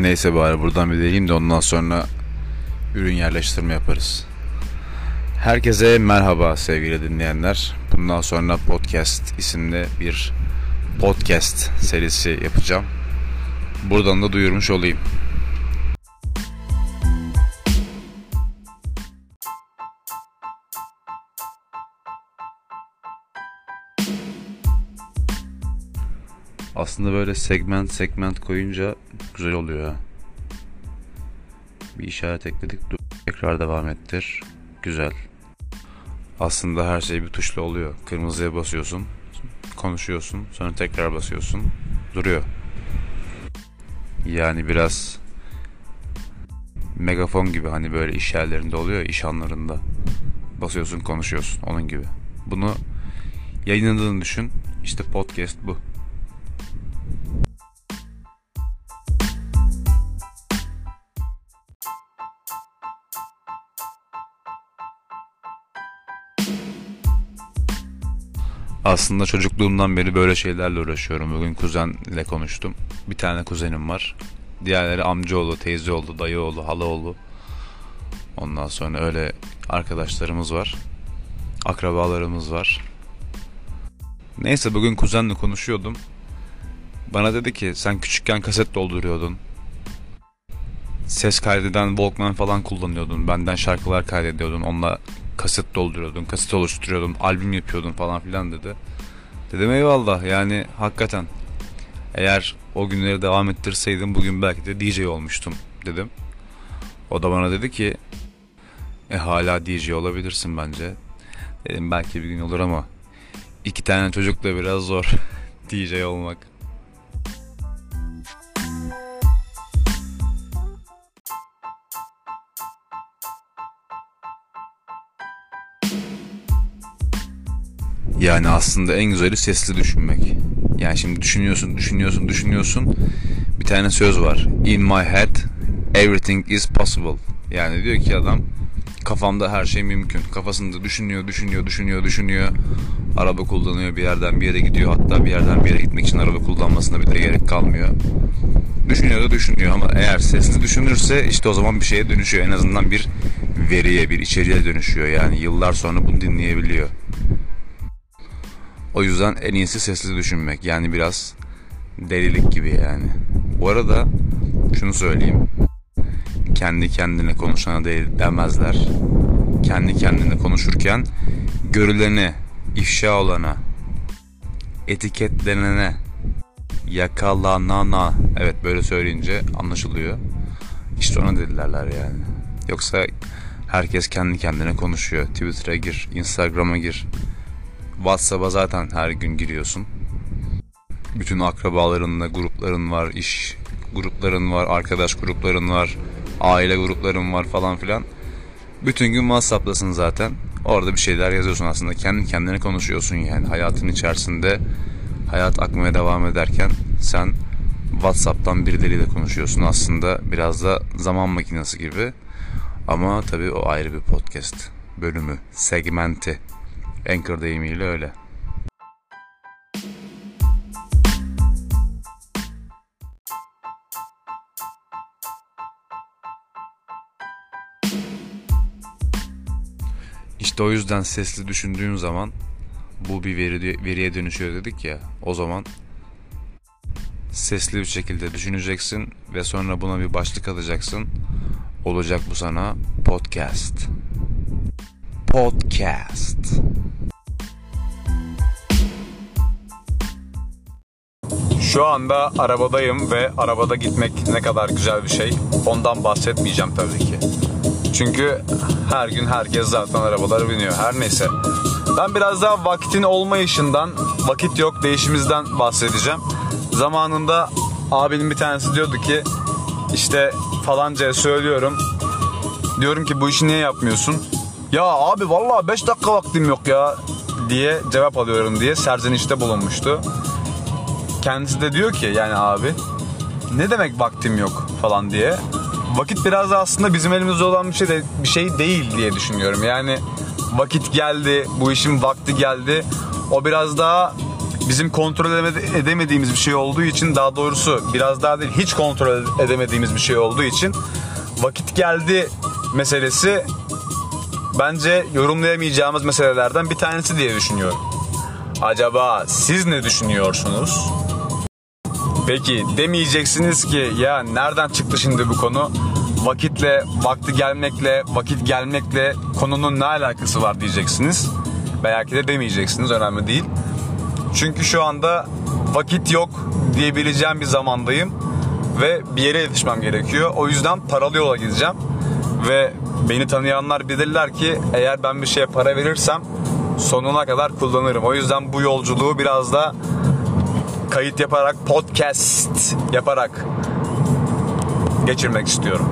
Neyse bari buradan bir deneyeyim de ondan sonra ürün yerleştirme yaparız. Herkese merhaba sevgili dinleyenler. Bundan sonra podcast isimli bir podcast serisi yapacağım. Buradan da duyurmuş olayım. Aslında böyle segment segment koyunca güzel oluyor ha. Bir işaret ekledik. Dur. Tekrar devam ettir. Güzel. Aslında her şey bir tuşla oluyor. Kırmızıya basıyorsun. Konuşuyorsun. Sonra tekrar basıyorsun. Duruyor. Yani biraz megafon gibi hani böyle iş yerlerinde oluyor iş anlarında. Basıyorsun konuşuyorsun onun gibi. Bunu yayınladığını düşün. İşte podcast bu. Aslında çocukluğumdan beri böyle şeylerle uğraşıyorum. Bugün kuzenle konuştum. Bir tane kuzenim var. Diğerleri amcaoğlu, teyzeoğlu, dayıoğlu, halaoğlu. Ondan sonra öyle arkadaşlarımız var. Akrabalarımız var. Neyse bugün kuzenle konuşuyordum. Bana dedi ki sen küçükken kaset dolduruyordun. Ses kaydeden Walkman falan kullanıyordun. Benden şarkılar kaydediyordun. Onunla kaset dolduruyordun, kaset oluşturuyordun, albüm yapıyordun falan filan dedi. Dedim eyvallah yani hakikaten. Eğer o günleri devam ettirseydim bugün belki de DJ olmuştum dedim. O da bana dedi ki e hala DJ olabilirsin bence. Dedim belki bir gün olur ama iki tane çocukla biraz zor DJ olmak. Yani aslında en güzeli sesli düşünmek. Yani şimdi düşünüyorsun, düşünüyorsun, düşünüyorsun. Bir tane söz var. In my head everything is possible. Yani diyor ki adam kafamda her şey mümkün. Kafasında düşünüyor, düşünüyor, düşünüyor, düşünüyor. Araba kullanıyor, bir yerden bir yere gidiyor. Hatta bir yerden bir yere gitmek için araba kullanmasına bile gerek kalmıyor. Düşünüyor da düşünüyor ama eğer sesli düşünürse işte o zaman bir şeye dönüşüyor. En azından bir veriye, bir içeriğe dönüşüyor. Yani yıllar sonra bunu dinleyebiliyor. O yüzden en iyisi sesli düşünmek. Yani biraz delilik gibi yani. Bu arada şunu söyleyeyim. Kendi kendine konuşana değil demezler. Kendi kendine konuşurken görülene, ifşa olana, etiketlenene, yakalanana evet böyle söyleyince anlaşılıyor. İşte ona dedilerler yani. Yoksa herkes kendi kendine konuşuyor. Twitter'a gir, Instagram'a gir. WhatsApp'a zaten her gün giriyorsun. Bütün akrabalarınla grupların var, iş grupların var, arkadaş grupların var, aile grupların var falan filan. Bütün gün WhatsApp'tasın zaten. Orada bir şeyler yazıyorsun aslında. Kendi kendine konuşuyorsun yani. Hayatın içerisinde hayat akmaya devam ederken sen WhatsApp'tan birileriyle konuşuyorsun. Aslında biraz da zaman makinesi gibi. Ama tabii o ayrı bir podcast bölümü, segmenti. Anchor deyimiyle öyle. İşte o yüzden sesli düşündüğün zaman bu bir veri, veriye dönüşüyor dedik ya. O zaman sesli bir şekilde düşüneceksin ve sonra buna bir başlık atacaksın. Olacak bu sana podcast. Podcast. Şu anda arabadayım ve arabada gitmek ne kadar güzel bir şey. Ondan bahsetmeyeceğim tabii ki. Çünkü her gün herkes zaten arabalara biniyor. Her neyse. Ben biraz daha vakitin olmayışından, vakit yok değişimizden bahsedeceğim. Zamanında abinin bir tanesi diyordu ki işte falancaya söylüyorum. Diyorum ki bu işi niye yapmıyorsun? Ya abi vallahi 5 dakika vaktim yok ya diye cevap alıyorum diye serzenişte bulunmuştu. Kendisi de diyor ki yani abi ne demek vaktim yok falan diye. Vakit biraz da aslında bizim elimizde olan bir şey de bir şey değil diye düşünüyorum. Yani vakit geldi, bu işin vakti geldi. O biraz daha bizim kontrol edemediğimiz bir şey olduğu için daha doğrusu biraz daha değil hiç kontrol edemediğimiz bir şey olduğu için vakit geldi meselesi bence yorumlayamayacağımız meselelerden bir tanesi diye düşünüyorum. Acaba siz ne düşünüyorsunuz? Peki demeyeceksiniz ki ya nereden çıktı şimdi bu konu? Vakitle, vakti gelmekle, vakit gelmekle konunun ne alakası var diyeceksiniz. Belki de demeyeceksiniz önemli değil. Çünkü şu anda vakit yok diyebileceğim bir zamandayım ve bir yere yetişmem gerekiyor. O yüzden paralı yola gideceğim ve beni tanıyanlar bilirler ki eğer ben bir şeye para verirsem sonuna kadar kullanırım. O yüzden bu yolculuğu biraz da kayıt yaparak podcast yaparak geçirmek istiyorum.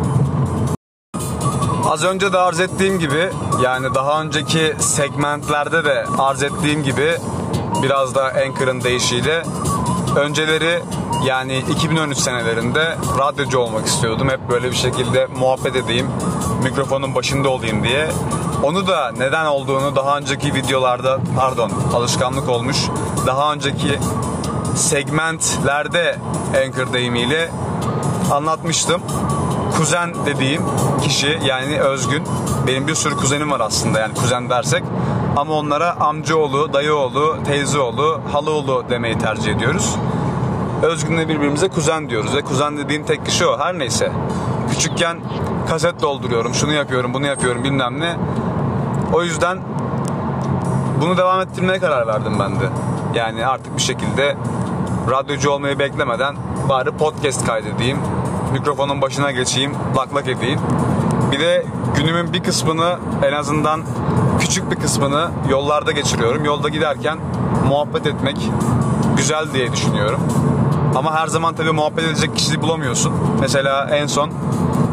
Az önce de arz ettiğim gibi yani daha önceki segmentlerde de arz ettiğim gibi biraz da Anchor'ın deyişiyle önceleri yani 2013 senelerinde radyocu olmak istiyordum. Hep böyle bir şekilde muhabbet edeyim, mikrofonun başında olayım diye. Onu da neden olduğunu daha önceki videolarda pardon alışkanlık olmuş. Daha önceki segmentlerde Anchor deyimiyle anlatmıştım. Kuzen dediğim kişi yani Özgün. Benim bir sürü kuzenim var aslında yani kuzen dersek. Ama onlara amcaoğlu, dayıoğlu, teyzeoğlu, halaoğlu demeyi tercih ediyoruz. Özgün'le birbirimize kuzen diyoruz ve kuzen dediğim tek kişi o. Her neyse. Küçükken kaset dolduruyorum, şunu yapıyorum, bunu yapıyorum bilmem ne. O yüzden bunu devam ettirmeye karar verdim ben de. Yani artık bir şekilde radyocu olmayı beklemeden bari podcast kaydedeyim. Mikrofonun başına geçeyim, lak lak edeyim. Bir de günümün bir kısmını en azından küçük bir kısmını yollarda geçiriyorum. Yolda giderken muhabbet etmek güzel diye düşünüyorum. Ama her zaman tabii muhabbet edecek kişiyi bulamıyorsun. Mesela en son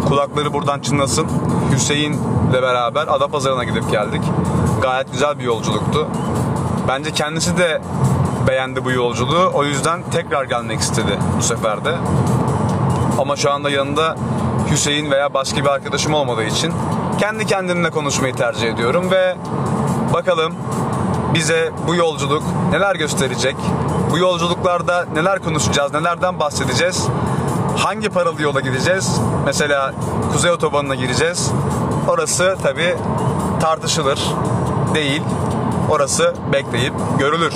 kulakları buradan çınlasın Hüseyin'le beraber Adapazarı'na gidip geldik. Gayet güzel bir yolculuktu. Bence kendisi de beğendi bu yolculuğu. O yüzden tekrar gelmek istedi bu sefer de. Ama şu anda yanında Hüseyin veya başka bir arkadaşım olmadığı için kendi kendimle konuşmayı tercih ediyorum ve bakalım bize bu yolculuk neler gösterecek? Bu yolculuklarda neler konuşacağız? Nelerden bahsedeceğiz? Hangi paralı yola gideceğiz? Mesela Kuzey Otobanı'na gireceğiz. Orası tabi tartışılır değil. Orası bekleyip görülür.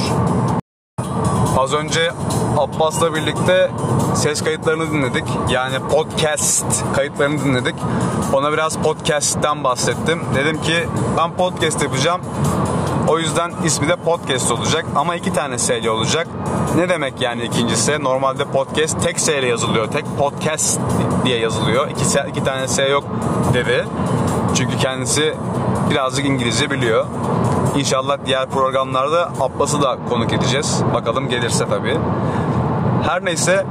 Az önce Abbas'la birlikte ses kayıtlarını dinledik. Yani podcast kayıtlarını dinledik. Ona biraz podcast'ten bahsettim. Dedim ki ben podcast yapacağım. O yüzden ismi de podcast olacak ama iki tane S ile olacak. Ne demek yani ikincisi? Normalde podcast tek S ile yazılıyor. Tek podcast diye yazılıyor. İki, iki tane S yok dedi. Çünkü kendisi birazcık İngilizce biliyor. İnşallah diğer programlarda Abbas'ı da konuk edeceğiz. Bakalım gelirse tabii. Her neyse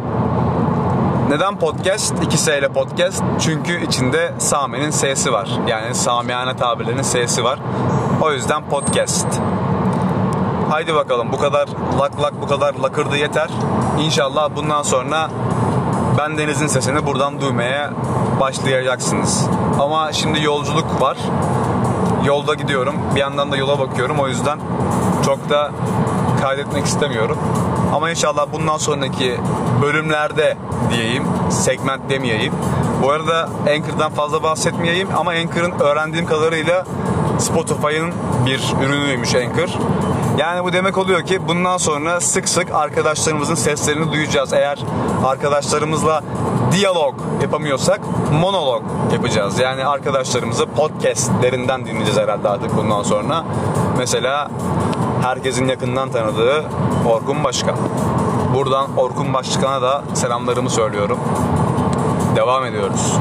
neden podcast? 2 S ile podcast. Çünkü içinde Sami'nin S'si var. Yani Samiyane tabirlerinin S'si var. O yüzden podcast. Haydi bakalım bu kadar lak lak bu kadar lakırdı yeter. İnşallah bundan sonra ben denizin sesini buradan duymaya başlayacaksınız. Ama şimdi yolculuk var. Yolda gidiyorum. Bir yandan da yola bakıyorum. O yüzden çok da kaydetmek istemiyorum. Ama inşallah bundan sonraki bölümlerde diyeyim, segment demeyeyim. Bu arada Anchor'dan fazla bahsetmeyeyim ama Anchor'ın öğrendiğim kadarıyla Spotify'ın bir ürünüymüş Anchor. Yani bu demek oluyor ki bundan sonra sık sık arkadaşlarımızın seslerini duyacağız. Eğer arkadaşlarımızla diyalog yapamıyorsak monolog yapacağız. Yani arkadaşlarımızı podcastlerinden dinleyeceğiz herhalde artık bundan sonra. Mesela herkesin yakından tanıdığı Orkun Başkan. Buradan Orkun Başkan'a da selamlarımı söylüyorum. Devam ediyoruz.